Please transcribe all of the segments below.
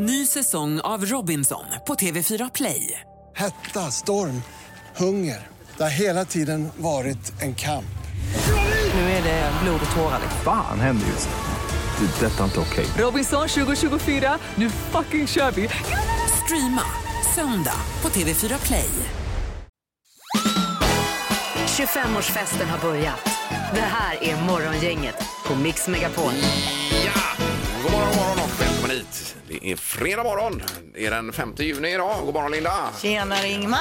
Ny säsong av Robinson på TV4 Play. Hetta, storm, hunger. Det har hela tiden varit en kamp. Nu är det blod och tårar. Fan händer just nu. Det. är Detta är inte okej. Robinson 2024, nu fucking kör vi! Streama söndag på TV4 Play. 25-årsfesten har börjat. Det här är Morgongänget på Mix Megapol. Ja! God morgon, god morgon. Det är fredag morgon. Det är den 5 juni idag. God morgon Linda. Tjenare Ingmar!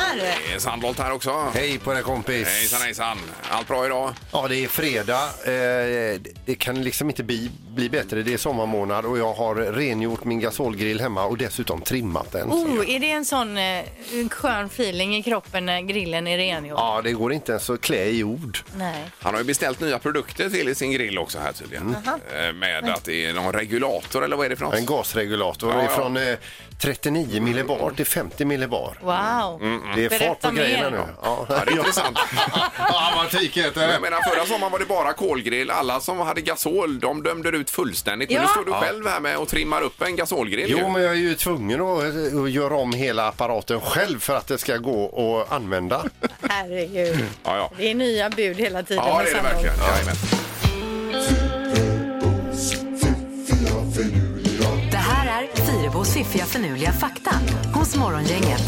Det är Sandholt här också. Hej på dig kompis. Hejsan hejsan. Allt bra idag? Ja, det är fredag. Eh, det kan liksom inte bli, bli bättre. Det är sommarmånad och jag har rengjort min gasolgrill hemma och dessutom trimmat den. Oh, är det en sån eh, skön feeling i kroppen när grillen är rengjord? Ja, det går inte ens att klä i ord. Nej. Han har ju beställt nya produkter till sin grill också här tydligen. Eh, Med att det är någon regulator eller vad är det för något? En gasregulator Ja, ja. från eh, 39 millibar till 50 millibar. Wow! Det är Berätta fart på mer. grejerna nu. Ja, det är intressant. ja, Jag menar, förra sommaren var det bara kolgrill. Alla som hade gasol, de dömde ut fullständigt. Men Ja. nu står du själv här med och trimmar upp en gasolgrill. ju. Jo, men jag är ju tvungen att, att göra om hela apparaten själv för att det ska gå att använda. Herregud. Ja, ja. Det är nya bud hela tiden. Ja, med det är det Sandholt. verkligen. Jajamän. Fiffiga förnuliga fakta hos Morgongänget.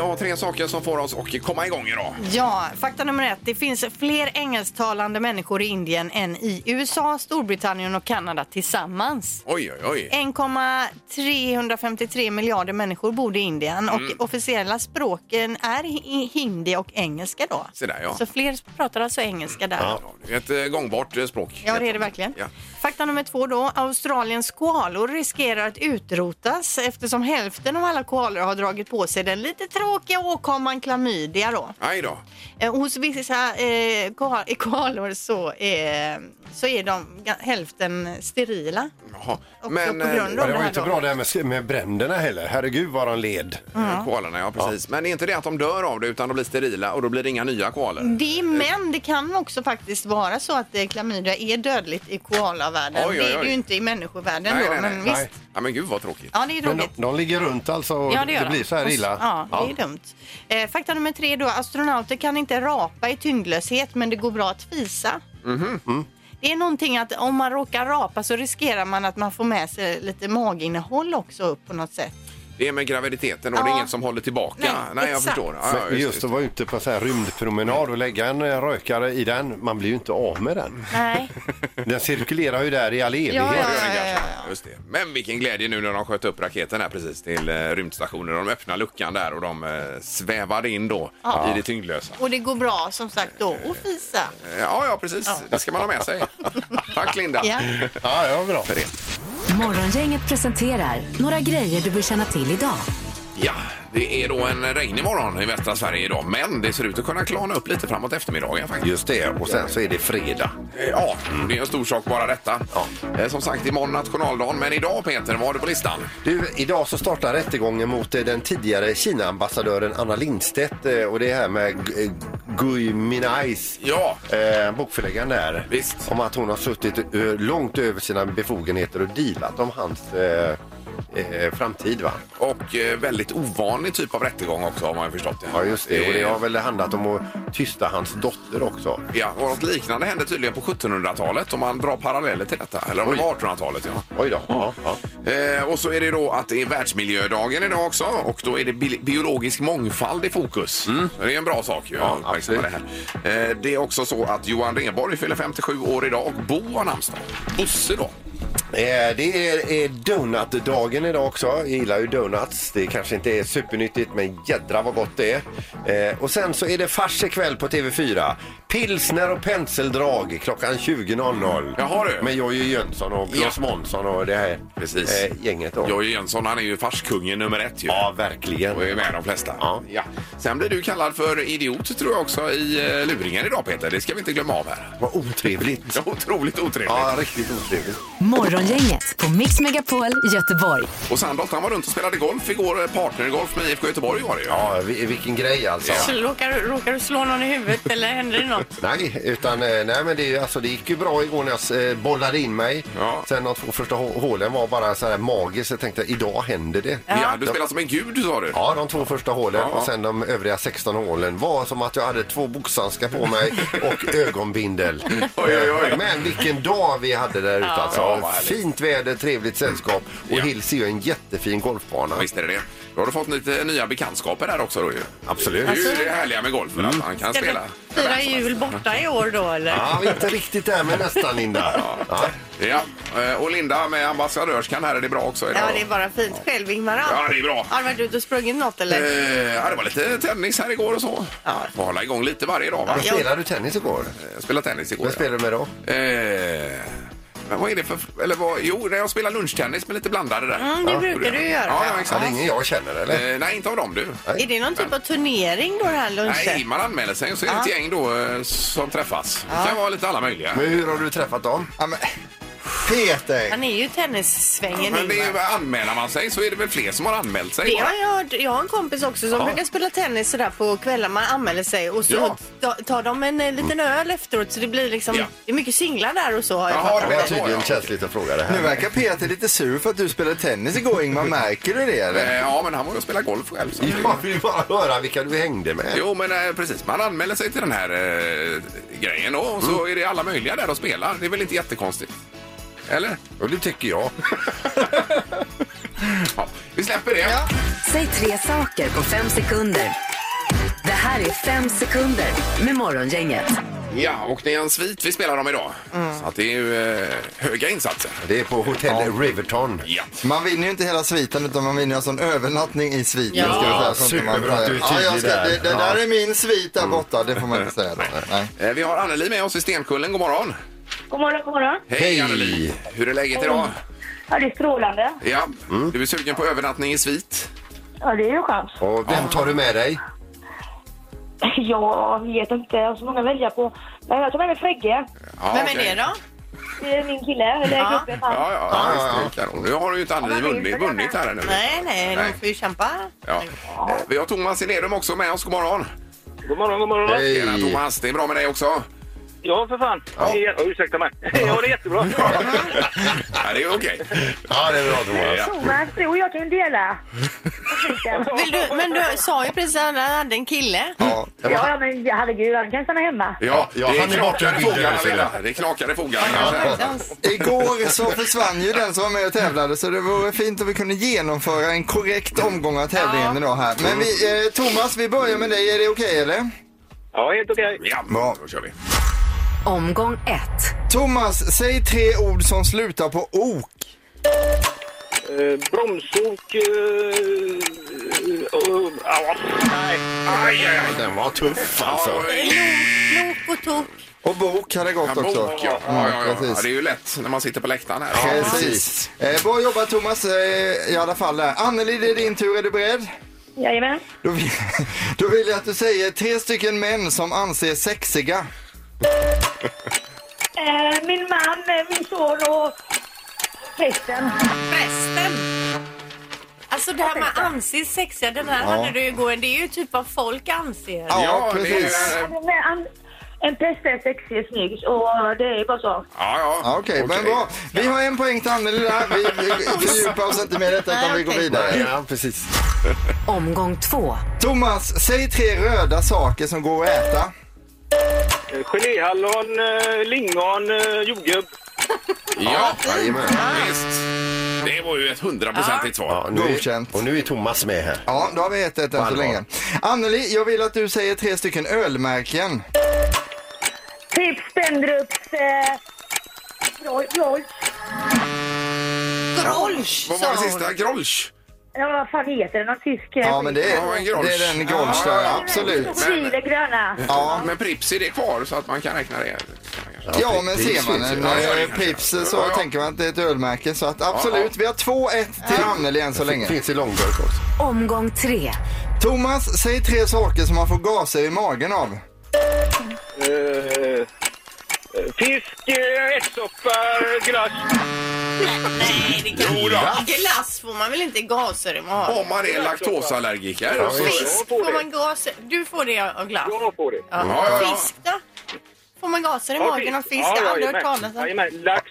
Ja, tre saker som får oss att komma igång idag. Ja, fakta nummer ett. Det finns fler engelsktalande människor i Indien än i USA, Storbritannien och Kanada tillsammans. Oj, oj, oj. 1,353 miljarder människor bor i Indien och officiella språken är hi- hindi och engelska då. Se där, ja. Så fler pratar alltså engelska där. Ja, det är ett eh, gångbart eh, språk. Ja, det är det verkligen. Ja. Fakta nummer två då. Australiens koalor riskerar att utrotas eftersom hälften av alla koalor har dragit på sig den lite tråkiga åkomman klamydia då. Aj då. Eh, hos vissa eh, koal- koalor så, eh, så är de ga- hälften sterila. Jaha. Också Men på grund eh, av Ja, det var här ju inte då. bra det här med, med bränderna heller. Herregud vad de led. eh, koalerna, ja precis. Men det är inte det att de dör av det utan de blir sterila och då blir det inga nya koalor. Det, men det kan också faktiskt vara så att eh, klamydia är dödligt i koalavärlden. Oj, oj, Det är oj. det ju inte i människovärlden Nej, då. nej, nej. men Nej. visst. Ja, men gud vad tråkigt. Ja, det är Men tråkigt. de, de ligger runt alltså och Ja, det, gör de. blir så här Och- illa. Ja, det är dumt. Eh, fakta nummer tre då. Astronauter kan inte rapa i tyngdlöshet, men det går bra att fisa. Det är någonting att om man råkar rapa så riskerar man att man får med sig lite maginnehåll också upp på något sätt. Det är med graviditeten och det är Ja. inget som håller tillbaka. Nej, jag exakt. förstår. Ja, Men just, just just. att vara ute på sån här rymdpromenad och lägga en eh, rökare i den, man blir ju inte av med den. Nej. Den cirkulerar ju där i all evighet. Ja, Ja, ja, det gör det ja, ja, ja. Just det. Men vilken glädje nu när de sköt upp raketen här precis till eh, rymdstationen. De öppnar luckan där och de eh, svävade in då i det tyngdlösa. Och det går bra som sagt då att fisa. Eh, Ja, ja precis. Det ska man ha med sig. Tack Linda Ja. Ja, ja, bra. för det. Morgongänget presenterar några grejer du bör känna till idag. Ja, det är då en regnig morgon i västra Sverige idag. Men det ser ut att kunna klarna upp lite framåt eftermiddagen faktiskt. Just det, och sen så är det fredag. Eh, Ja, det är en stor sak bara detta. Eh, Som sagt, imorgon nationaldagen. Men idag Peter, vad har du på listan? Du, idag så startar rättegången mot eh, den tidigare Kina-ambassadören Anna Lindstedt eh, och det här med Gu- eh, Gui Minais, Ja, eh, bokförläggaren där, Visst. om att hon har suttit eh, långt över sina befogenheter och dealat om hans eh, eh, framtid. Va? och eh, väldigt ovanlig typ av rättegång också har man ju förstått. Ja, just det. Och det har väl handlat om att tysta hans dotter också. Ja, och något liknande hände tydligen på 1700-talet om man drar paralleller till detta. Eller om det var 1800-talet, ja. Oj då. Ja, ja. Eh, och så är det då att det är världsmiljödagen idag också och då är det bi biologisk mångfald i fokus. Det är en bra sak ju. Ja, uppmärksamma det, här. Eh, det är också så att Johan Rheborg fyller 57 år idag och Bo har namnsdag. Bosse då. Eh, Det är, är donutdagen idag också. Jag gillar ju donuts. Det kanske inte är supernyttigt men jädra vad gott det är. Eh, och sen så är det fars ikväll på TV4. Pilsner och penseldrag klockan 20.00. Jaha, du. Med Jojje Jönsson och Claes Ja. Månsson och det här Precis. eh, gänget då. Jojje Jönsson han är ju farskungen nummer ett ju. Ja, verkligen. Och är med de flesta. Ja. Sen blir du kallad för idiot tror jag också i eh, luringen idag Peter. Det ska vi inte glömma av här. Vad otrevligt. Ja, otroligt otrevligt. Ja, riktigt otrevligt. Morgongänget på Mix Megapol Göteborg. Och Sandholt han var runt och spelade golf igår. eh, Partnergolf med IFK Göteborg var det ju. Ja, vi- vilken grej alltså. Så råkar, råkar du slå någon i huvudet eller händer det något? Nej, utan eh, nej, men det, är- alltså, det gick ju bra igår när jag eh, bollade in mig. Ja. Sen de två första hå- hålen var bara så här magiskt. Jag tänkte idag händer det. Ja, du spelar som en gud sa du. Ja, de två första hålen Ja. och sen de övriga 16 hålen var som att jag hade två boxhandskar på mig och ögonbindel. Oj, oj, oj. Men vilken dag vi hade där ute alltså. Ja, vad härligt. Fint väder, trevligt sällskap och Ja. Hills är ju en jättefin golfbana. Visst är det det. Då har du fått lite nya bekantskaper där också då ju. Absolut. Det är ju det härliga med golfen att man kan Ska spela. du fira jul borta i år då eller? Ja, inte riktigt där men nästan Linda. Ja. Ja, eh, och Linda med ambassadörskan här är det bra också idag. Ja, det är bara fint. Själv Ingmar? Ja, det är bra. Har du varit ute och sprungit något eller? Eh, ja, det var lite tennis här igår och så. Ja. Får hålla igång lite varje dag va? Spelade du tennis igår? Jag spelade tennis igår. Vad spelade du med då? ja. eh, men vad är det för... Eller vad, jo, när jag spelar lunchtennis med lite blandade där. Mm, det brukar du göra. Ja, ja Ja, det är ingen jag känner eller? Eh, nej, inte av dem du. Är det någon typ av turnering då det här lunchen? Nej, man anmäler sig och så är det ett gäng då eh, som träffas. Det kan vara lite alla möjliga. Men hur har du träffat dem? Ja, men, Peter! Han är ju tennissvängen Men det är, Ingmar. anmäler man sig så är det väl fler som har anmält sig? Det bara. har jag hört. Jag har en kompis också som Ja. brukar spela tennis sådär på kvällar. Man anmäler sig och så Ja. ta- tar de en eh, liten öl efteråt så det blir liksom, Ja. det är mycket singlar där och så har jag Jaha, fattat. det var tydligen ja. känsligt att fråga det Nu här. verkar Peter lite sur för att du spelade tennis igår Ingmar. Märker du det eller? Eh, Ja, men han var ju och spelade golf själv. Så. Jag vill bara höra vilka du hängde med. Jo, men eh, precis. Man anmäler sig till den här eh, grejen då, och så Mm. är det alla möjliga där och spelar. Det är väl inte jättekonstigt? Eller? Och det tycker jag. Ja, vi släpper det. Säg tre saker på fem sekunder. Det här är fem sekunder med Morgongänget. Ja, och det är en svit vi spelar om idag. Så att det är ju eh, höga insatser. Det är på hotell Riverton. Ja. Man vinner ju inte hela sviten utan man vinner alltså en övernattning i sviten. Ja. ska jag säga, så inte man Superbra att du är ja, jag tydlig ska, där. det, det Ja. där är min svit där borta, det får man inte säga. Då. Nej. Eh, Vi har Anneli med oss i Stenkullen. God morgon. God morgon, god morgon. Hej, Hej. Anneli. Hur är läget idag? Ja, det är strålande. Ja, du är sugen på övernattning i svit? Ja, det är ju chans. Och vem tar du med dig? Jag vet inte, jag har så många att välja på. Men jag tar med mig Fregge. Ja, Vem okej. är det då? Det är min kille, eller Ja. gruppen. Ja, han. ja, ja, visst, det är kanon. Nu har du ju inte Anneli vunnit, vunnit här ännu. Nej, nej, Nej. de får ju kämpa. Ja. Eh, Vi har Thomas i Lerum också med oss. God morgon. God morgon, god morgon. Tjena Thomas, det är bra med dig också? Ja, för fan. Ja. Ja. Ursäkta mig. Ja, det är jättebra. Ja, det är okej. Ja, det är bra Thomas. Ja. Thomas, du och jag kan ju dela. Vill du, men du sa ju precis att han hade en kille. Ja. Ja, ja, men herregud, han kan stanna hemma. Ja, Ja, det är han är borta knakade ur bilden, fogarna, så är det. Är knakade fogarna kanske. Igår så försvann ju den som var med och tävlade så det vore fint om vi kunde genomföra en korrekt omgång av tävlingen idag här. Men vi, eh, Thomas, vi börjar med dig. Är det okej eller? Ja, helt okej. Ja, Bra. då kör vi. Omgång ett. Thomas, säg tre ord som slutar på ok. Eh, bromsok... Eh, eh, ja, nej. Aj, aj, aj. Den var tuff alltså. Lok och tok. Och bok hade gått Ja, också. bok, ja. Ja, ja, ja. precis. ja, det är ju lätt när man sitter på läktaren här. Ja, Precis. Eh, bra jobbat Thomas eh, i alla fall där. Anneli, det är din tur. Är du beredd? Jajamän. Då vill, då vill jag att du säger tre stycken män som anses sexiga. Eh, min man, eh, min son och prästen. Prästen. Alltså det här med anses sexiga, den här hade du ju igår. Det är ju typ vad folk anser. Ja, Ja, det är, precis. ja, Men En präst är sexig och snygg och det är bara så. ja. Ja, Okej, men bra. Vi har en poäng till Anneli där. Vi, vi fördjupar oss inte med detta utan Nej, vi går vidare. Ja, precis. Omgång två. Thomas, säg tre röda saker som går att äta. Eh, Geléhallon, eh, lingon, eh, jordgubb. Ja, Jajamän. visst. Det var ju ett hundraprocentigt svar. Ja, nu Godkänt. är, och nu är Thomas med här. Ja, då har vi ett ett än så allvar. länge. Anneli, jag vill att du säger tre stycken ölmärken. Pripps, Spendrups, eh, Rolls. Grolsch, Vad var det hon. sista? Grolsch? Ja, vad fan heter det? Någon tysk... eh, Ja, men det Ja, en är, Grolsch. det är den Grolsch där, absolut. Profiler gröna. Ja. Men Prips, är det kvar så att man kan räkna det? Ja, men Pripps ser man en. Ja, ja, det eh. Pripps så Ja, ja. tänker man att det är ett ölmärke. Så att absolut, vi har 2-1 till Anneli än så länge. Finns i långburk också. Omgång tre. Thomas, säg tre saker som man får gaser i magen av. Eh, fisk, ärtsoppa, glass. Nej, det kan Glass får man väl inte gaser i magen? Om man är laktosallergiker. så- Fisk får man gaser. Du får det av glass. Jag får det. Ja. Ja, ja. Fisk då? med gaser i Ja, magen av fisk. Ja, Jag har aldrig hört talas om. Jajamän, lax.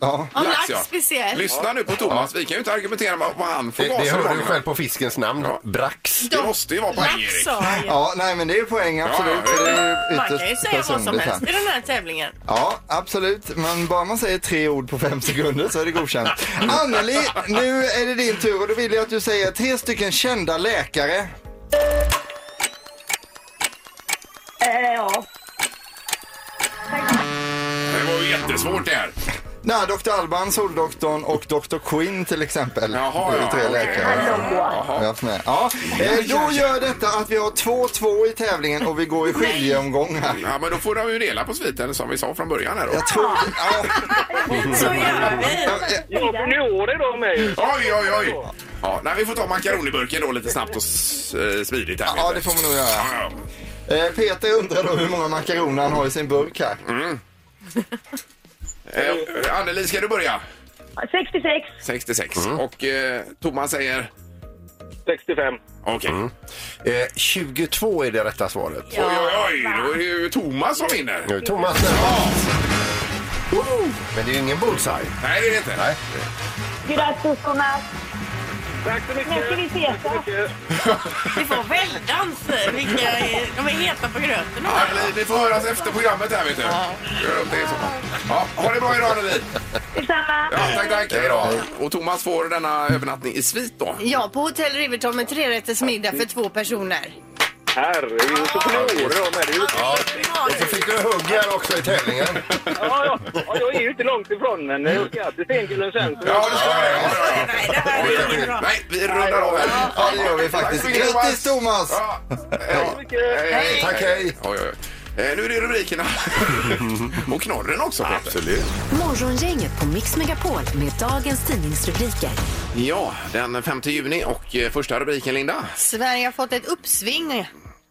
Ja. Ja, Lax, lax speciellt. Lyssna nu på Thomas. Vi kan ju inte argumentera med vad han får Det, det gaser hör av. du själv på fiskens namn. Brax. Det måste ju vara poäng, Lax Erik. sa jag. Ja, nej men det är poäng absolut. Ja, ja, för det är Man kan ju säga vad som personligt här. helst i den här tävlingen. Ja, absolut. Men bara man säger tre ord på fem sekunder så är det godkänt. Anneli, nu är det din tur och då vill jag att du säger tre stycken kända läkare. Eh, ja. Det var ju jättesvårt det här. Nej, Dr. Alban, Soldoktorn och Dr. Quinn till exempel. Jaha, det är ja, tre okej. läkare. Jag har haft med. Ja, eh, då gör detta att vi har 2-2 i tävlingen och vi går i skiljeomgång här. Ja, men då får de ju dela på sviten som vi sa från början här då. Jag tror... Ja, Så gör vi. ja, Jag har juniorer då med. Oj, oj, oj. Ja, nej, vi får ta makaroniburken då lite snabbt och s- eh, smidigt här. ja, Peter. det får man nog göra. Ja, ja. Eh, Peter undrar då hur många makaroner han har i sin burk här. Eh, Anneli, ska du börja? 66. 66. Och eh, Thomas säger? 65. Okej. Eh, 22 är det rätta svaret. Oj, oj, oj. Då är det ju Thomas som vinner. Nu är Thomas närmast. Men det är ju ingen bullseye. Nej, det är det inte. Nej. Grattis Thomas. Tack så mycket. När ska vi mycket. Vi får väldans. Vilka är, de är heta på gröten. Ja, vi får höras efter programmet här, vet du. Gör upp det så. Ja, ha det bra idag, Anneli. Detsamma. Ja, tack, tack. Hej då. Och Thomas får denna övernattning i svit då. Ja, på Hotell Riverton med trerätters middag för två personer. Herregud, så juniorer då med. Det är ju... Och så fick du hugg här också i tävlingen. Ja, ja. ja, jag är ju inte långt ifrån, men jag ska till Stenkullen sen. så- Ja, det ska jag. Ja, ja, ja. Nej, det här är inget bra. Nej, vi rundar av här. Ja, det gör vi faktiskt. Grattis Thomas! Ja. Hej. mycket. Hej. Tack, hej. Oj, oj. Eh, Nu är det rubrikerna. Och knorren också, Peter. Absolut. Morgongänget på Mix Megapol med dagens tidningsrubriker. Ja, den 5 juni och eh, första rubriken, Linda. Sverige har fått ett uppsving.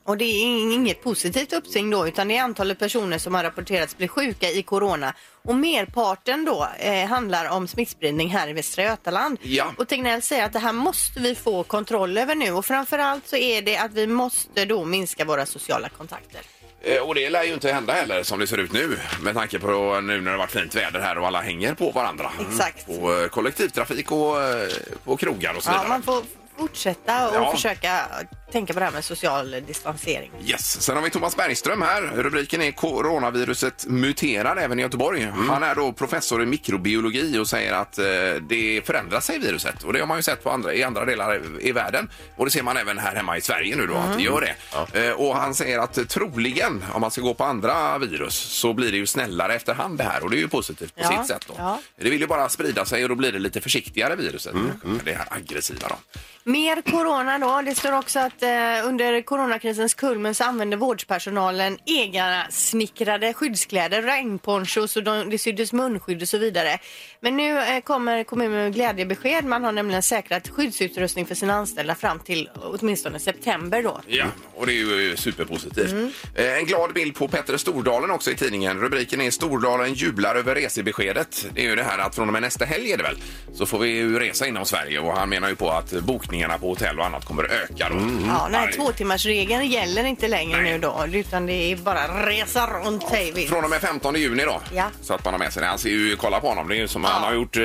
Och det är inget positivt uppsving då, utan det är antalet personer som har rapporterats bli sjuka i corona. Och merparten då eh, handlar om smittspridning här i Västra Götaland. Ja. Och Tegnell säger att det här måste vi få kontroll över nu. Och framförallt så är det att vi måste då minska våra sociala kontakter. Eh, Och det lär ju inte hända heller som det ser ut nu med tanke på nu när det har varit fint väder här och alla hänger på varandra. Exakt. På eh, kollektivtrafik och eh, på krogar och så vidare. Ja, man får fortsätta och Ja. försöka tänka på det här med social distansering. Yes. Sen har vi Thomas Bergström här. Rubriken är coronaviruset muterar även i Göteborg. Han är då professor i mikrobiologi och säger att eh, det förändrar sig viruset. Och det har man ju sett på andra, i andra delar i världen. Och det ser man även här hemma i Sverige nu då att det gör det. Eh, och han säger att troligen, om man ska gå på andra virus, så blir det ju snällare efterhand det här. Och det är ju positivt på Ja, sitt sätt då. ja. Det vill ju bara sprida sig och då blir det lite försiktigare viruset. Det här aggressiva då. Mer corona då. Det står också att eh, under coronakrisens kulmen så använde vårdpersonalen egna snickrade skyddskläder, regnponchos och de, det syddes munskydd och så vidare. Men nu eh, kommer kommunen med glädjebesked. Man har nämligen säkrat skyddsutrustning för sina anställda fram till åtminstone september då. Ja, och det är ju superpositivt. Mm. Eh, En glad bild på Petter Stordalen också i tidningen. Rubriken är Stordalen jublar över resebeskedet. Det är ju det här att från och med nästa helg är det väl, så får vi ju resa inom Sverige och han menar ju på att bokningarna på hotell och annat kommer att öka då. Ja, den här tvåtimmarsregeln gäller inte längre Nej. nu då, utan det är bara resa runt hej vilt. Från och med 15 juni då. Ja. Så att man har med sig det. Han ser ju, kolla på honom, det är ju som han har gjort eh,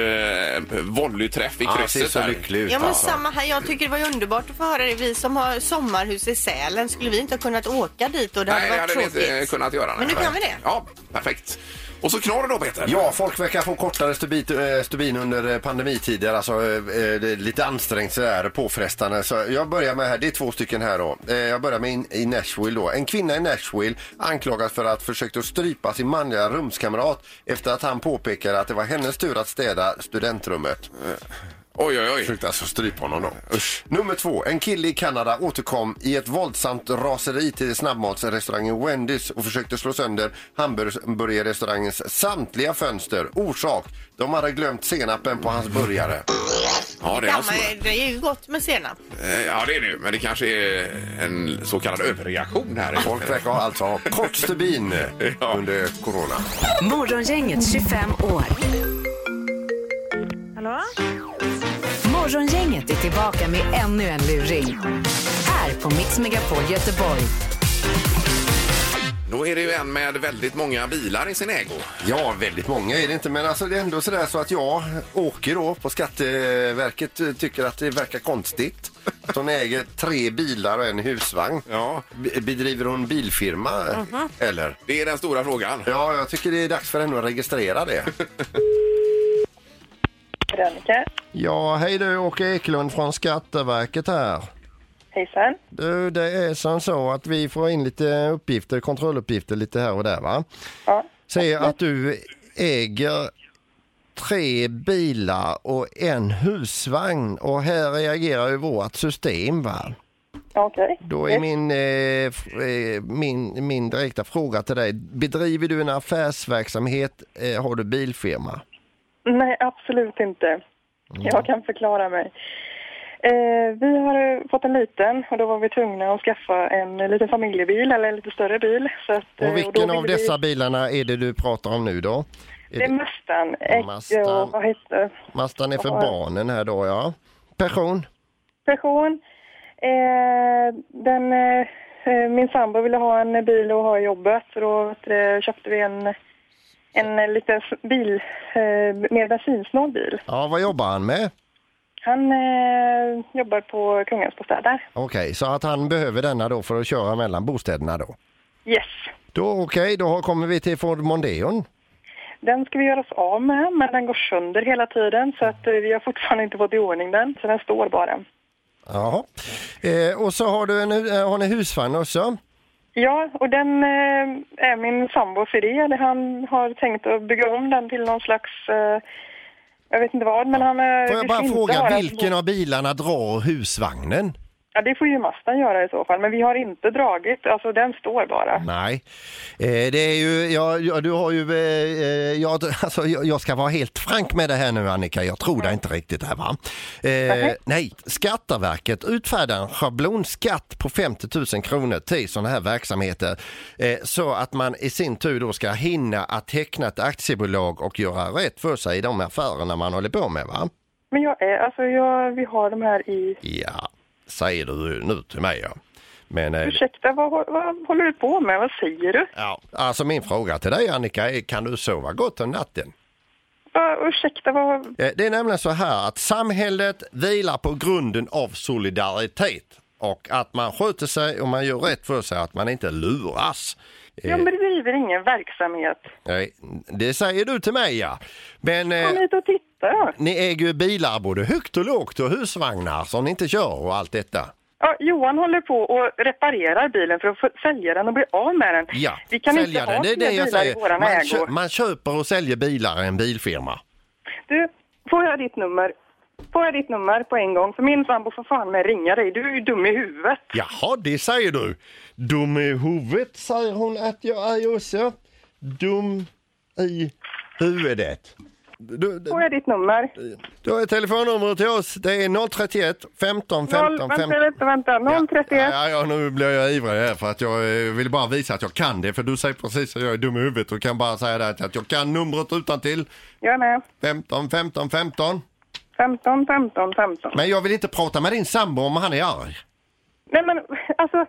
volleyträff i Ja, Han ser krysset så där. lycklig ut. Ja men alltså. samma här, jag tycker det var underbart att få höra det. Vi som har sommarhus i Sälen, skulle vi inte ha kunnat åka dit och det Nej, det hade hade varit vi inte kunnat göra. Men nu kan vi det. Ja, perfekt. Och så knorr då Peter. Ja, folk verkar få kortare stubit, eh, stubin under eh, pandemitider. Alltså eh, det är lite ansträngt sådär, påfrestande. Så jag börjar med här, det är två stycken här då. Jag börjar med in, i Nashville då. En kvinna i Nashville anklagas för att försökt strypa sin manliga rumskamrat efter att han påpekade att det var hennes tur att städa studentrummet. Oj, oj, oj. Försökte alltså strypa honom då. Nummer två. En kille i Kanada återkom i ett våldsamt raseri till snabbmatsrestaurangen Wendys och försökte slå sönder hamburgerrestaurangens samtliga fönster. Orsak? De hade glömt senapen på hans burgare. Ja, det är Ja, alltså... men det är ju gott med senap. Eh, Ja, det är det ju. Men det kanske är en så kallad överreaktion här. Folk verkar alltså ha kort stubin Ja. under corona. Morgongänget 25 år. Hallå? Morgongänget är tillbaka med ännu en luring. Här på Mix Megapol Göteborg. Då är det ju en med väldigt många bilar i sin ägo. Ja, väldigt många är det inte, men alltså det är ändå sådär så att jag åker då på Skatteverket eh, tycker att det verkar konstigt. Att hon äger tre bilar och en husvagn. Ja. Be- Bedriver hon bilfirma eller? Det är den stora frågan. Ja, jag tycker det är dags för henne att registrera det. Veronica. Ja, hej du, Åke Eklund från Skatteverket här. Hejsan. Du, det är som så att vi får in lite uppgifter, kontrolluppgifter lite här och där va? Ja. Säger att du äger tre bilar och en husvagn och här reagerar ju vårt system va? Okej. Då är min, eh, eh, min, min direkta fråga till dig, bedriver du en affärsverksamhet, eh, har du bilfirma? Nej, absolut inte. Jag kan förklara mig. Eh, vi har eh, fått en liten och då var vi tvungna att skaffa en liten familjebil eller en lite större bil. Så att, eh, Och då vilken ville av vi- dessa bilarna är det du pratar om nu då? Är Det är Mustang. Äck, Mustang. och vad heter Mastan är för Ja. barnen här då ja. Passion? Person. Eh, den, eh, eh, min sambo ville ha en bil att ha i jobbet så då du, köpte vi en, en eh, liten bil, eh, mer bensinsnål bil. Ja, vad jobbar han med? Han eh, jobbar på Kungens bostäder. Okej, så att han behöver denna då för att köra mellan bostäderna då? Yes. Då okej, då har- kommer vi till Ford Mondeon. Den ska vi göra oss av med, men den går sönder hela tiden så att eh, vi har fortfarande inte fått i ordning den, så den står bara. Jaha. Eh, och så har du en, eh, har ni husvagn också? Ja, och den eh, är min sambos idé. Han har tänkt att bygga om den till någon slags, eh, jag vet inte vad, men han... Får jag bara fråga, vilken av bilarna drar husvagnen? Ja, det får ju Mustang göra i så fall, men vi har inte dragit, alltså den står bara. Nej, eh, det är ju, ja, ja, du har ju, eh, eh, jag, alltså, jag, jag ska vara helt frank med det här nu Annika, jag tror det inte riktigt här va. Eh, nej, Skatteverket utfärdar en schablonskatt på 50 000 kronor till sådana här verksamheter eh, så att man i sin tur då ska hinna att teckna ett aktiebolag och göra rätt för sig i de affärerna man håller på med va. Men jag är, alltså jag, vi har de här i... Ja, säger du nu till mig ja. Men, eh, Ursäkta, vad, vad håller du på med? Vad säger du? Ja, alltså min fråga till dig Annika är, kan du sova gott om natten? Uh, ursäkta, vad... Eh, Det är nämligen så här att samhället vilar på grunden av solidaritet och att man sköter sig och man gör rätt för sig, att man inte luras. Eh, Jag bedriver ingen verksamhet. nej, det säger du till mig ja. Men Kom hit och titta. Ni äger ju bilar både högt och lågt och husvagnar som ni inte kör och allt detta. Ja, Johan håller på och reparerar bilen för att sälja den och bli av med den. Ja, vi kan inte den. ha Det är det jag bilar i säger. våran Man, ägo. kö- man köper och säljer bilar i en bilfirma. Du, får jag ditt nummer? Får jag ditt nummer på en gång? För min sambo får fan med ringa dig. Du är ju dum i huvudet. Jaha, det säger du. Dum i huvudet säger hon att jag är också. Dum i huvudet. Du, du, Får jag ditt nummer? då är telefonnumret till oss. Det är 031 15 15 Noll, 15. vänta, vänta, vänta. 031. Ja, ja, nu blir jag ivrig här för att jag eh, vill bara visa att jag kan det. För du säger precis att jag är dum i huvudet och kan bara säga det att jag kan numret utan till. Jag med. 15 15 15. 15, 15, 15. Men jag vill inte prata med din sambo om han är arg. Nej men alltså,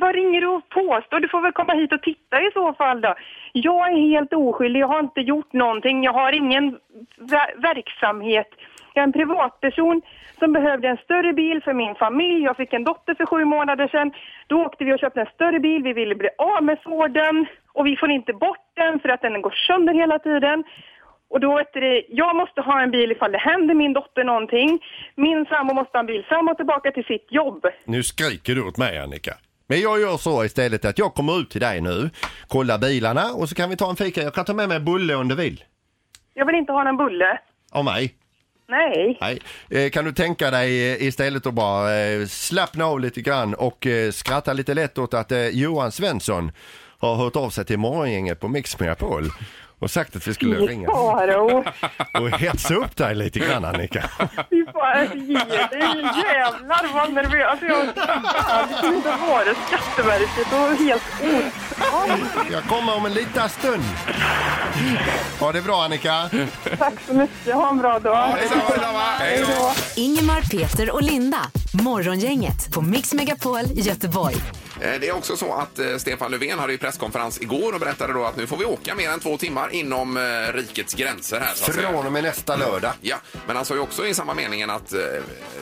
vad ringer du och påstår? Du får väl komma hit och titta i så fall då. Jag är helt oskyldig, jag har inte gjort någonting, jag har ingen ver- verksamhet. Jag är en privatperson som behövde en större bil för min familj. Jag fick en dotter för sju månader sedan. Då åkte vi och köpte en större bil. Vi ville bli av med Forden och vi får inte bort den för att den går sönder hela tiden. Och då heter det, jag måste ha en bil ifall det händer min dotter någonting. Min sambo måste ha en bil fram och tillbaka till sitt jobb. Nu skriker du åt mig Annika. Men jag gör så istället att jag kommer ut till dig nu, kollar bilarna och så kan vi ta en fika. Jag kan ta med mig en bulle om du vill. Jag vill inte ha någon bulle. Av mig. Nej. Nej. Eh, Kan du tänka dig eh, istället att bara eh, slappna av lite grann och eh, skratta lite lätt åt att eh, Johan Svensson har hört av sig till morgongänget på Mix Megapol och sagt att vi skulle ringa Faro. och hetsa upp dig lite grann Annika. Fy fan, ge dig. Jävlar vad nervös. Jag... Fan, det kunde inte vara Skatteverket och helt o... Jag kommer om en liten stund. Ha det bra Annika. Tack så mycket. Ha en bra dag. Hej då! Ingemar, Peter och Linda. Morgongänget på Mix Megapol Göteborg. Eh, Det är också så att eh, Stefan Löfven hade ju presskonferens igår och berättade då att nu får vi åka mer än två timmar inom eh, rikets gränser här. Så att säga. Från och med nästa lördag. Ja, men han sa ju också i samma mening att, eh,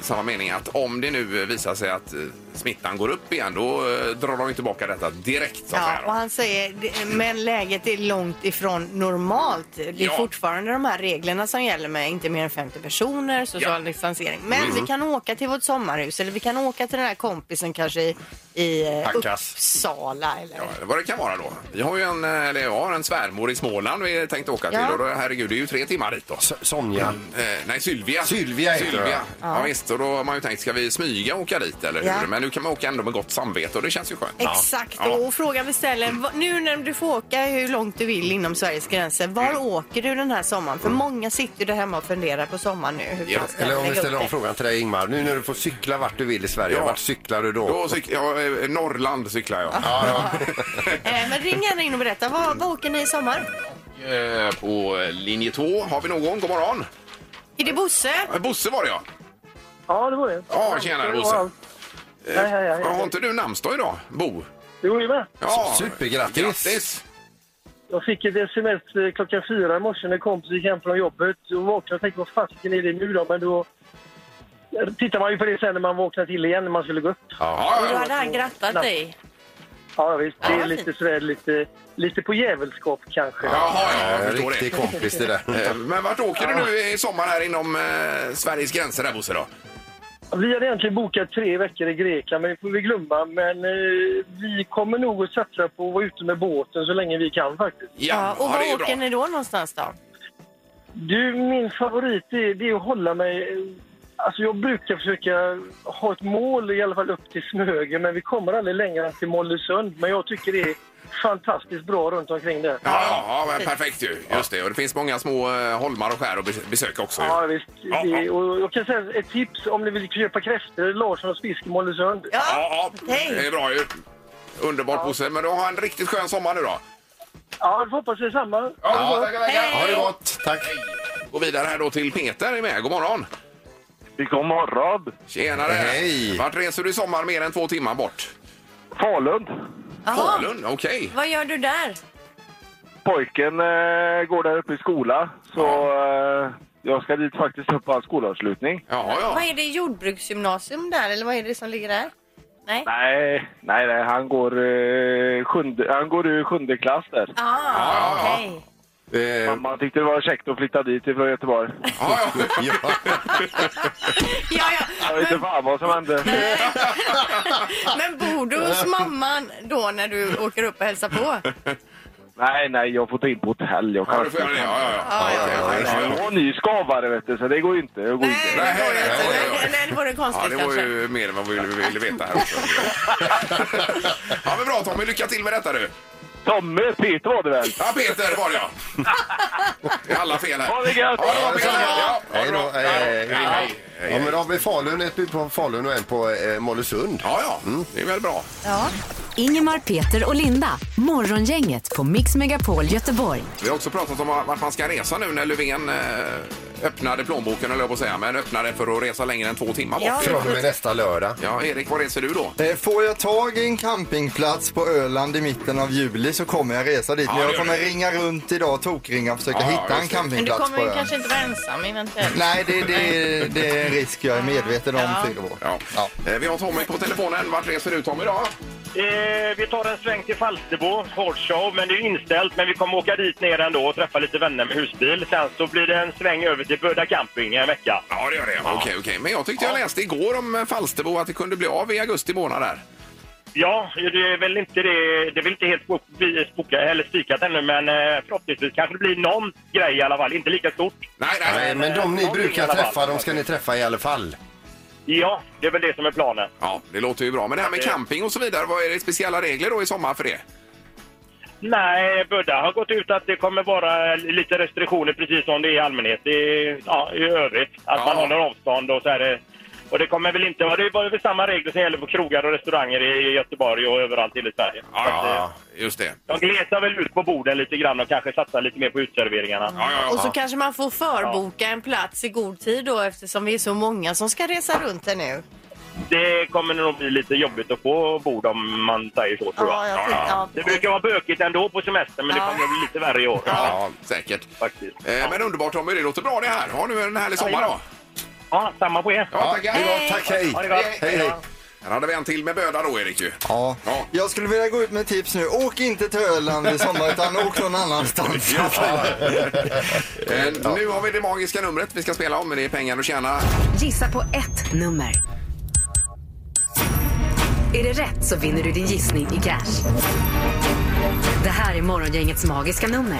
samma mening att om det nu visar sig att eh, smittan går upp igen då eh, drar de ju tillbaka detta direkt så att Ja, säga. och han säger, det- men läget är långt ifrån normalt. Det är Ja. fortfarande de här reglerna som gäller med inte mer än 50 personer, social distansering. Men Mm. vi kan åka till vårt sommarhus eller vi kan åka till den här kompisen kanske i, i eh, Packas. Uppsala. Eller... Ja, vad det kan vara då. Vi har ju en, eller jag har en svärmor i Småland vi tänkte åka till Ja. och då, herregud det är ju tre timmar dit då. S- Sonja. Eh, nej, Sylvia. Sylvia heter Sylvia. Ja. ja. visst, och då har man ju tänkt, ska vi smyga och åka dit eller hur? Ja. Men nu kan man åka ändå med gott samvete och det känns ju skönt. Exakt, Ja. och frågan vi ställer, vad- nu när du får åka hur långt du vill inom Sveriges gränser, var Mm. åker du den här sommaren? För många sitter ju där hemma och funderar på sommaren nu. Hur Ja, Eller om vi ställer om frågan till dig Ingmar. Nu när du får cykla vart du vill i Sverige, Ja. vart cyklar du då? Då cyk- ja, eh, Norrland cyklar jag. Eh, Men ring gärna in och berätta, vad, vad åker ni i sommar? Eh, På linje 2 har vi någon. God morgon. Är det Bosse? Eh, Bosse var det ja. Ja, det var det. Ja, tjenare Bosse. Eh, Hej, hej, hej. Har inte du namnsdag idag, Bo? Det ju med. Ja, Supergrattis. grattis. Jag fick ett sms eh, klockan fyra i morse när kompis gick hem från jobbet. Och vaknade och tänkte, vad fasiken är det nu då? Men då tittar man ju på det sen när man vaknar till igen när man skulle gå upp. Ja, Och då ja, hade han grattat dig. Ja, visst. Det är lite sådär, lite, lite på jävelskap kanske. Jaha, ja, jag förstår Riktig det. kompis det där. Eh, Men vart åker du nu i sommar här inom eh, Sveriges gränser där Bosse då? Vi hade egentligen bokat tre veckor i Grekland, men det får vi glömma. Men eh, vi kommer nog att satsa på att vara ute med båten så länge vi kan faktiskt. Ja, och var åker ni då någonstans då? Du, min favorit är, det är att hålla mig... Alltså jag brukar försöka ha ett mål i alla fall upp till Smögen, men vi kommer aldrig längre än till Mollösund. Men jag tycker det är fantastiskt bra runt omkring där. Ja, ja, ja men perfekt ju. Just det. Och det finns många små eh, holmar och skär att bes- besöka också. ju. Ja, visst. Ja, Det, ja. och jag kan säga ett tips om ni vill köpa kräftor, Larssons fisk i Mollösund. Ja, ja, det är bra ju. Underbart Bosse. Men du har en riktigt skön sommar nu då. Ja, jag hoppas detsamma. Ja, tackar, tackar. Ha det gott. Tack. Och vidare här då till Peter är med. God morgon. God morgon. Tjenare. Hej. Vart reser du i sommar mer än två timmar bort? Falun. Jaha, Falun, okej. vad gör du där? Pojken eh, går där uppe i skola, så eh, jag ska dit faktiskt upp på hans skolavslutning. Ja, ja. Vad är det, jordbruksgymnasium där eller vad är det som ligger där? Nej? Nej, nej, nej han går, eh, sjunde, han går ur sjunde klass där. Ah, ja, ja. okej. Eh, Mamma tyckte det var käckt att flytta dit ifrån Göteborg. ja, ja. ja. Ja, ja. Jag vet inte fan vad som hände. Men bor du hos mamman då när du åker upp och hälsar på? Nej, nej, jag får ta in på hotell. Jag Ja, kan. Ja, ja, ja. Ja, ja, ja. Ja, ja. Jag ny skavare, vet du, så det går ju inte. Det går Nej, inte. det Nej, nej, inte. nej, nej, nej. Nej, det vore Ja, konstigt det var kanske. ju mer än vad vi ville, vi ville veta här också. Ja, men bra Tommy, lycka till med detta du. Tommy, Peter var det väl? Ja, Peter var det ja. Det är alla fel här. Ha det gött! Ja, det var Peter. Ja, ha det Hej då. bra. Hej, hej, Ja, hej, hej. Ja, men då har vi Falun, ett bud på Falun och en på eh, Mollösund. Ja, ja, det är väl bra. Ja. Ingemar, Peter och Linda. Morgongänget på Mix Megapol Göteborg. Vi har också pratat om vart man ska resa nu när Löfven eh, öppnade plånboken, eller jag på att säga, men öppnade för att resa längre än två timmar bort. Ja, Från och med nästa lördag. Ja, Erik, var reser du då? Eh, Får jag tag i en campingplats på Öland i mitten av juli så kommer jag resa dit. Ja, Men det jag gör kommer du. ringa runt idag och tokringa och försöka Ja, hitta en just det. Men du campingplats kommer ju kanske inte vara ensam eventuellt. Nej, det, det, det är en risk jag är medveten om, Ja. Fyrebo. Ja. Ja. Eh, Vi har Tommy på telefonen. Vart reser du Tommy idag? Eh, vi tar en sväng till Falsterbo, Hordshow, men det är ju inställt. Men vi kommer åka dit ner ändå och träffa lite vänner med husbil. Sen så blir det en sväng över till Böda camping en vecka. Ja, det gör det. Okej, okej. Men jag tyckte jag läste igår om eh, Falsterbo att det kunde bli av i augusti månad där. Ja, det är väl inte det. Det är väl inte helt spok- spoka, eller spikat ännu, men eh, förhoppningsvis kanske det blir någon grej i alla fall. Inte lika stort. Nej, nej, Nej, men de ni brukar träffa, de ska ni träffa i alla fall. Ja, det är väl det som är planen. Ja, det låter ju bra. Men det här med camping och så vidare, vad är det speciella regler då i sommar för det? Nej, Böda har gått ut att det kommer vara lite restriktioner precis som det är i allmänhet. Det är, ja, i övrigt. Att Ja. man håller avstånd och så är det. Och det kommer väl inte vara... Det var väl samma regler som gäller på krogar och restauranger i Göteborg och överallt i Sverige. Så att, eh, just det. De glesar väl ut på borden lite grann och kanske satsar lite mer på utserveringarna. Ja, ja, Och så kanske man får förboka en plats i god tid då eftersom vi är så många som ska resa runt här nu. det kommer nog bli lite jobbigt att få bord om man säger så tror Ja, jag. jag tänkte- ja. Det brukar vara bökigt ändå på semestern men Ja. det kommer bli lite värre i år. Ja, säkert. Faktiskt. Eh, Men underbart Tommy, det låter bra det här. Ha nu en härlig sommar då. Ja, samma på er. Ja, tackar. Hej tack, hej. Ha det gott. Hej, hej. Här hade vi en till med böda då, Erik ju. Ja. Ja. Jag skulle vilja gå ut med tips nu. Åk inte till Öland i sommar utan åk någon annanstans. Eh, Nu har vi det magiska numret vi ska spela om, men det är pengar att tjäna. Gissa på ett nummer. Är det rätt så vinner du din gissning i cash. Det här är Morgongängets magiska nummer.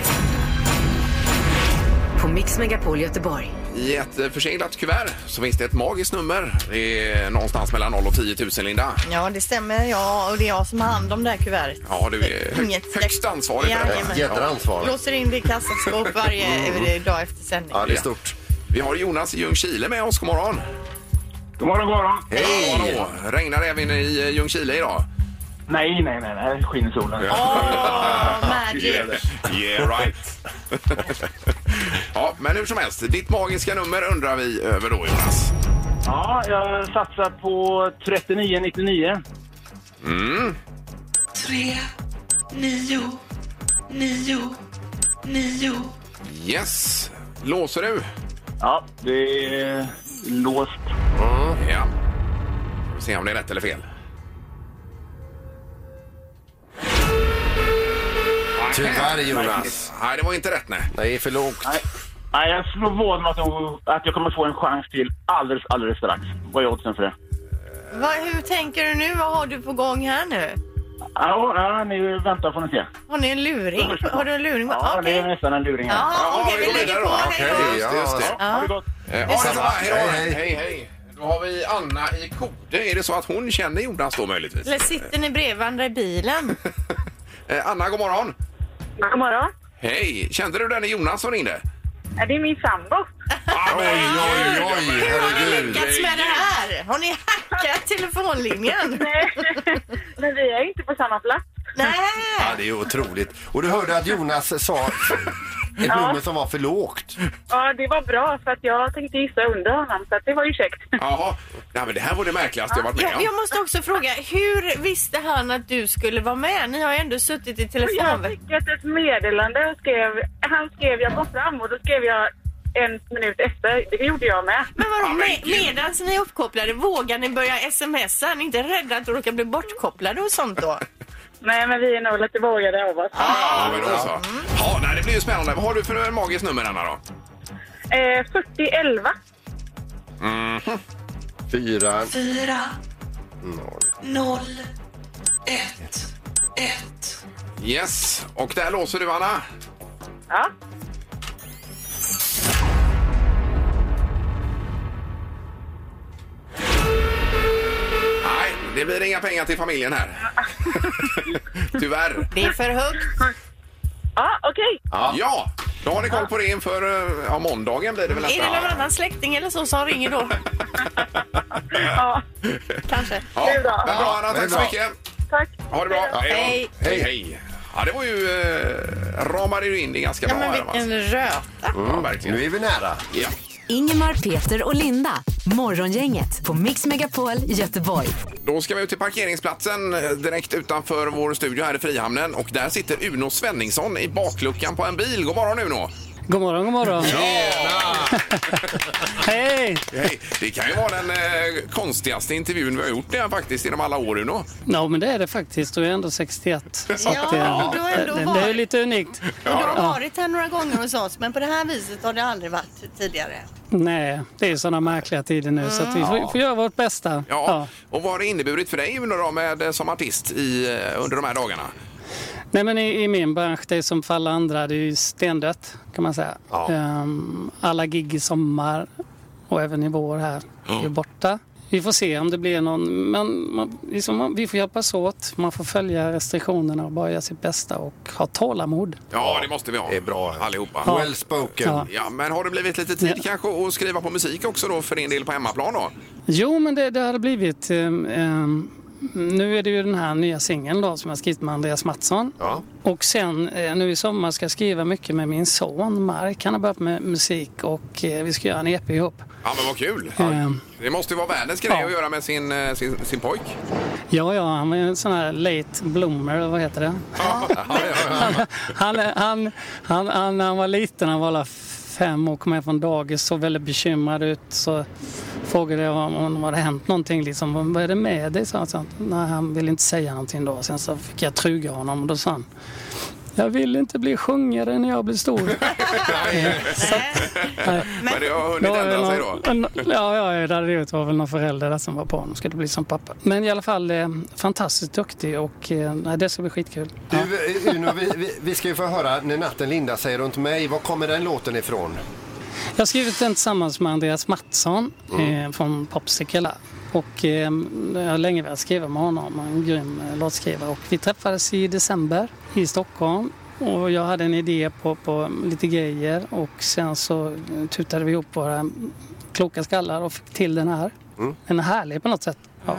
På Mix Megapol Göteborg. I ett eh, förseglat kuvert så finns det ett magiskt nummer. Det är någonstans mellan 0 och 10 000, Linda. Ja, det stämmer. Ja, och det är jag som har hand om det här kuvertet. Ja, du är Inget högst ansvarig för det. Jädra ansvar. Låser in det i kassaskåp varje eh, dag efter sändning. Ja, det är stort. Vi har Jonas i Ljungskile med oss. God morgon! God morgon, god morgon. Hej! Regnar det även i eh, Ljungskile idag? Nej, nej, nej, nej. skiner solen. Åh, magic! Yeah, right. ja, men hur som helst. Ditt magiska nummer undrar vi över då, Jonas. Ja, jag satsar på 39,99. Mm. Tre, nio, nio, nio. Yes. Låser du? Ja, det är låst. Ja. Vi får se om det är rätt eller fel. Tyvärr Jonas. Nej, det var inte rätt nej. Nej, för lågt. Nej. Nej, jag slår vad med att, att jag kommer få en chans till alldeles, alldeles strax. Vad är oddsen för det? Va, hur tänker du nu? Vad har du på gång här nu? Ja, ja ni väntar får ni se. Har ni en luring? Har du en luring? Ja, det Okej. är nästan en luring här. Ja, okej, vi lägger på. Hej Okej, då. ja. Just det. Ha det gott. Eh, Ja, detsamma. Hej då. Hej, hej. Hej, hej. Då har vi Anna i Kode. Är det så att hon känner Jonas då möjligtvis? Eller sitter ni bredvid varandra i bilen? Eh, Anna, god morgon. God morgon. Hej! Kände du den Jonas som ringde? Ja, Det är min sambo. Men, Oj, oj, Hur har ni herregud. lyckats med det här? Har ni hackat telefonlinjen? Nej, men vi är inte på samma plats. Ja, Nej. det är otroligt. Och du hörde att Jonas sa ett nummer som var för lågt. Ja, det var bra för att jag tänkte gissa under honom så att det var ju käckt. Jaha. Nej, men det här var det märkligaste jag varit med Jag, om. jag måste också fråga, hur visste han att du skulle vara med? Ni har ju ändå suttit i Jag telefon. fick ett meddelande och skrev, han skrev jag kom fram och då skrev jag en minut efter. Det gjorde jag med. Men Ja, vadå, men med, gud. medan ni är uppkopplade, vågar ni börja smsa? Är ni inte rädda att råka bli bortkopplade och sånt då? Nej, men vi är nog lite vågade av oss. Ja, men då så. Ja, nej, det blir ju spännande. Vad har du för magiskt nummer, Anna? Då? Eh, 4011. Fyra, Fyra, noll. noll, ett, ett. Yes. Och där låser du, Anna. Ja. Det blir inga pengar till familjen här. Tyvärr. Det är för högt. Ja, okej. Ja, då har ni koll på det inför eh, ja, måndagen blir det väl Är det någon annan släkting eller så som ringer då? Ja, Kanske. Ja, Det är bra. men bra Anna, det är tack så bra. mycket. tack. Ha det bra. Hej. Hej, hej. Ja, det var ju... Eh, ramade ju in det ganska Ja bra men här. va? vilken röta. Ja, verkligen. Nu är vi nära. Ja. Ingemar, Peter och Linda. Morgongänget på Mix Megapol Göteborg. Då ska vi ut till parkeringsplatsen eh, direkt utanför vår studio här i Frihamnen och där sitter Uno Svenningsson i bakluckan på en bil. God morgon Uno! God morgon, god morgon. Hej! Hej. Det kan ju vara den eh, konstigaste intervjun vi har gjort där faktiskt genom alla år Uno. Ja, men det är det faktiskt. Du är ändå 61. Så Ja, att, du har ändå det, det varit- är lite unikt. Du har varit här några gånger hos oss men på det här viset har det aldrig varit tidigare. Nej, det är sådana märkliga tider nu så att vi får, får göra vårt bästa. Ja. Och vad har det inneburit för dig Uno då med, eh, som artist i, eh, under de här dagarna? Nej, men i, i min bransch, det är som för alla andra, det är ju stendött kan man säga. Ja. Ehm, alla gig i sommar och även i vår här är ju borta. Vi får se om det blir någon, men man, liksom, man- vi får hjälpas åt. Man får följa restriktionerna och bara göra sitt bästa och ha tålamod. Ja, det måste vi ha. Det är bra. Allihopa. Ja. Well spoken. Ja. Ja, men har det blivit lite tid Ja. kanske att skriva på musik också då för din del på hemmaplan då? Jo, men det, det har det blivit. ehm, ehm, nu är det ju den här nya singeln då som jag skrivit med Andreas Mattsson. Ja. Och sen eh, nu i sommar ska jag skriva mycket med min son Mark. Han har börjat med musik och eh, vi ska göra en EP ihop. Ja, men vad kul. Eh, Det måste ju vara världens grej Ja. att göra med sin, sin, sin pojk. Ja, ja, han var en sån här late bloomer, vad heter det? Han, han, han, han, han, han var liten, han var alla fem och kom hem från dagis, såg väldigt bekymrad ut. Så frågade jag om, om det hade hänt någonting. Liksom, vad är det med dig? Så han. Så, nej, han ville inte säga någonting då. Sen så fick jag truga honom och då sa han jag vill inte bli sjungare när jag blir stor. Så att- nej. Men det har hunnit ändra sig då. någon- Ja, ja, det hade det var väl någon förälder där som var på honom. Ska du bli som pappa? Men i alla fall eh, fantastiskt duktig och eh, nej, det ska bli skitkul. Du, eh, Uno, vi, vi, vi ska ju få höra När natten lindar sig runt mig. Var kommer den låten ifrån? Jag har skrivit den tillsammans med Andreas Mattsson eh, från Popsicle. Och eh, jag har länge velat skriva med honom, en grym eh, låtskrivare. Och vi träffades i december i Stockholm. Och jag hade en idé på, på lite grejer och sen så eh, tutade vi ihop våra kloka skallar och fick till den här. Den är härlig på något sätt. Ja.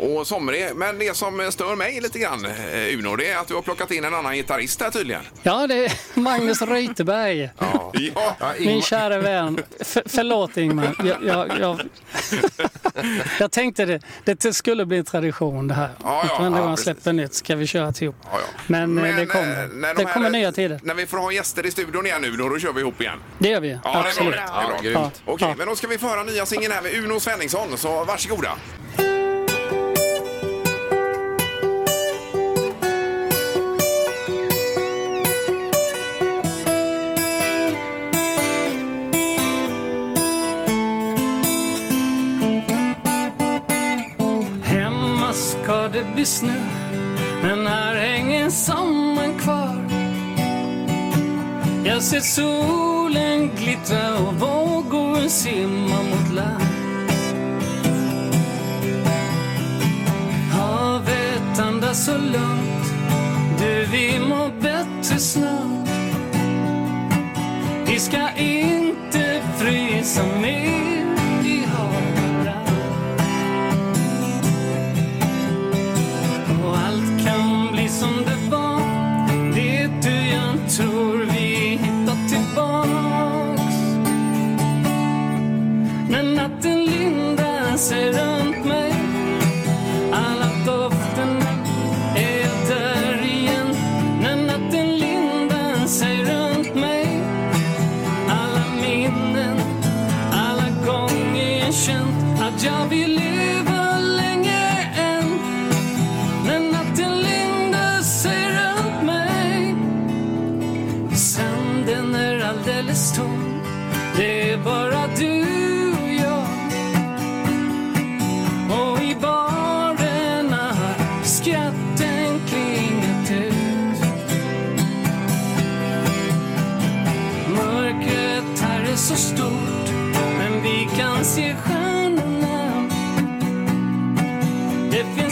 Och somrig. Men det som stör mig lite grann, eh, Uno, det är att du har plockat in en annan gitarrist här tydligen. Ja, det är Magnus Reuterberg. Ja. Min kära vän. För, förlåt Ingmar. Jag, jag, jag, jag tänkte det, det skulle bli en tradition det här. Ja, ja, Varenda ja, gång jag släpper nytt ska vi köra till ihop. Men, eh, Men, det eh, kommer, när de det här- kommer nya tider. När vi får ha gäster i studion igen nu, då, då kör vi ihop igen. Det gör vi. Ja, det är bra Absolut. det. är bra. Okej, men då ska vi få höra nya singeln här med Uno Svenningsson, så varsågoda. Bebis nu men här hänger sommaren kvar. Jag ser solen glittra och vågor simma mot land. Känt att jag vill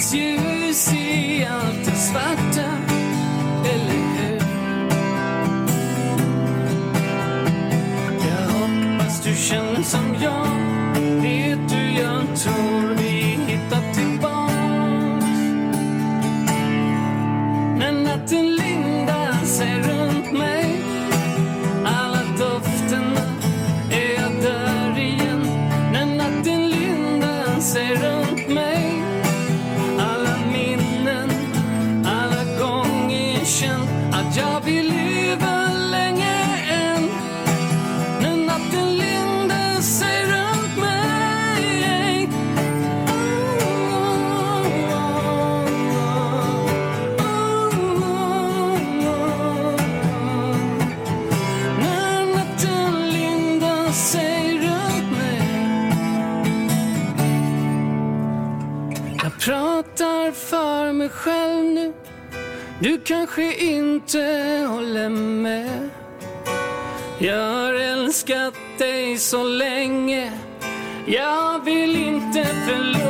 finns ljus i allt det svarta, eller hur? Jag hoppas du känner som jag Du kanske inte håller med. Jag har älskat dig så länge. Jag vill inte förlora.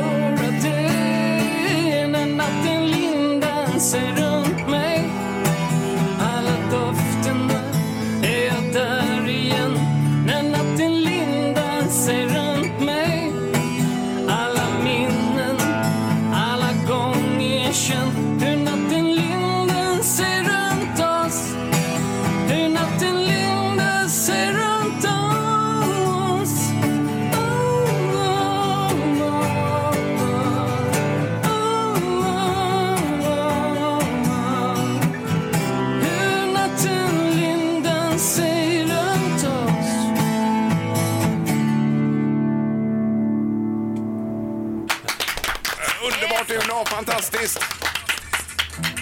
Fantastiskt.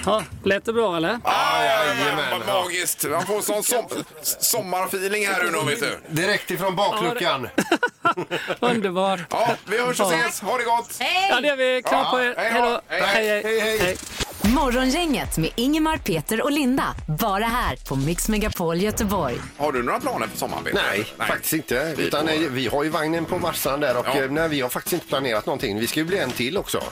Ja, lät det bra eller? Ah, jajamän, vad magiskt. Man får sån som, sommarfeeling här nu, vet du. Direkt ifrån bakluckan. Underbar. Ja, vi hörs och ses. Ha det gott. Ja, det är vi. Kram på er. Hej Hej då. Hej, hej. hej. hej. Morgongänget med Ingemar, Peter och Linda. Bara här på Mix Megapol Göteborg. Har du några planer för sommaren, Peter? Nej, faktiskt inte. Vi Utan, eh, vi har ju vagnen på Marstrand där och Ja. eh, nej, vi har faktiskt inte planerat någonting. Vi ska ju bli en till också.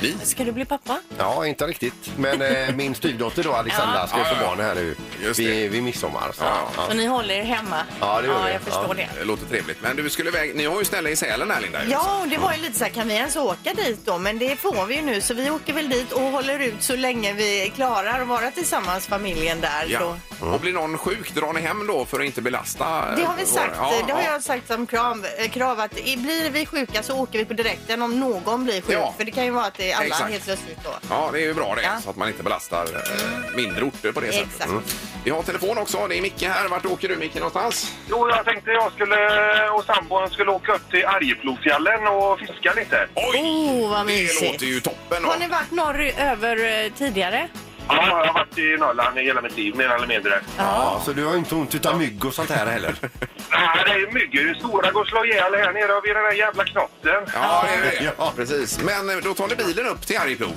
Vi? Ska du bli pappa? Ja, inte riktigt. Men eh, min styvdotter då, Alexandra, Ja. ska ju Ja, få ja, ja. barn här nu Just vid, vid midsommar. Så, ja. Så ni håller er hemma? Ja, det gör ja, vi. jag förstår Ja. det. Det låter trevligt. Men du skulle iväg, ni har ju ställe i Sälen här, Linda. Ja, och det var ju lite så här, kan vi ens åka dit då? Men det får vi ju nu, så vi åker väl dit och håller ut så länge vi klarar att vara tillsammans, familjen där. Ja. Då. Och blir någon sjuk, drar ni hem då för att inte belasta? Det har vi eh, sagt, våra- Ja, det har ja. jag sagt som krav, eh, krav att blir vi sjuka så åker vi på direkten om någon blir sjuk. Ja. För det kan ju vara att det är alla Exakt. helt plötsligt då. Ja, det är ju bra det, Ja. så att man inte belastar eh, mindre orter på det sättet. Exakt. Vi har telefon också. Det är Micke här. Vart åker du, Micke, någonstans? Jo, jag tänkte jag skulle och sambon skulle åka upp till Arjeplogfjällen och fiska lite. Oj! Oh, vad det mysigt. låter ju toppen. Har ni varit norröver eh, tidigare? Ja, jag har varit i Norrland i hela mitt liv, mer eller mindre. Ja, så du har inte ont utav mygg och sånt här heller? Nej, det är myggor. Stora går att slå ihjäl här nere vid den där jävla knotten. Ja, det är det. Ja. Precis. Men eh, då tar ni bilen upp till Arjeplog?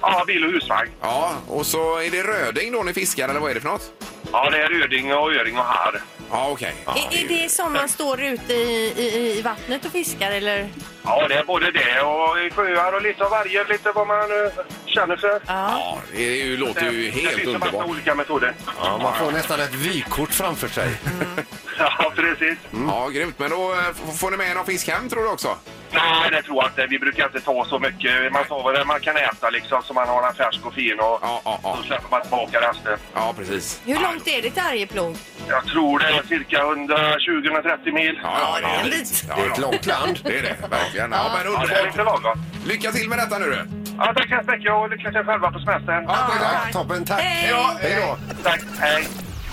Ja, bil och husvagn. Ja, och så är det röding då ni fiskar, eller vad är det för något? Ja, det är röding och öring och harr. Ja, okej. Ja, är, är det som man står ute i, i, i vattnet och fiskar eller? Ja, det är både det och i sjöar och lite av varje, lite vad man uh, känner för. Ja, det är ju, låter ju det helt finns en massa underbart. olika metoder. Ja, man får nästan ett vykort framför sig. Ja, precis. Ja, grymt. Men då eh, f- får ni med någon fisk hem, tror du också? Nej, det tror jag inte. Vi brukar inte ta så mycket. Man tar väl man kan äta liksom, så man har den färsk och fin och Ja, ja, ja. så släpper man tillbaka resten. Ja, precis. Hur långt är det till Arjeplog? Jag tror det är cirka 120-130 mil. Ja, ja, det är en bit. Det är ett långt land. Det är det, verkligen. Ja, men Ja, det är underbart. lite lagom. Lycka till med detta nu du. Ja, tack så mycket och lycka till själva på semestern. Ja, tack, tack. Toppen, tack. Hej. Ja, Hej då. Tack, hej.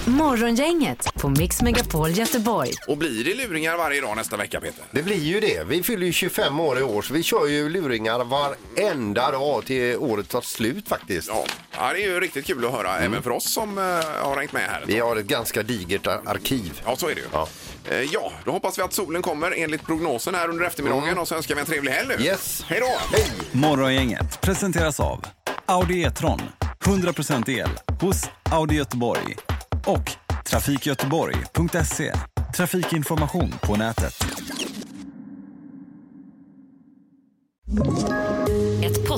Morgongänget på Mix Megapol Göteborg. Och blir det luringar varje dag nästa vecka, Peter? Det blir ju det. Vi fyller ju 25 år i år så vi kör ju luringar varenda dag till året tar slut faktiskt. Ja, ja det är ju riktigt kul att höra, även för oss som eh, har hängt med här. Vi har ett ganska digert ar- arkiv. Ja, så är det ju. Ja. Eh, Ja, då hoppas vi att solen kommer enligt prognosen här under eftermiddagen och så önskar vi en trevlig helg nu. Yes. Hej då! Hej! Morgongänget presenteras av Audi E-tron. 100% el hos Audi Göteborg. Och trafikgöteborg.se. Trafikinformation på nätet.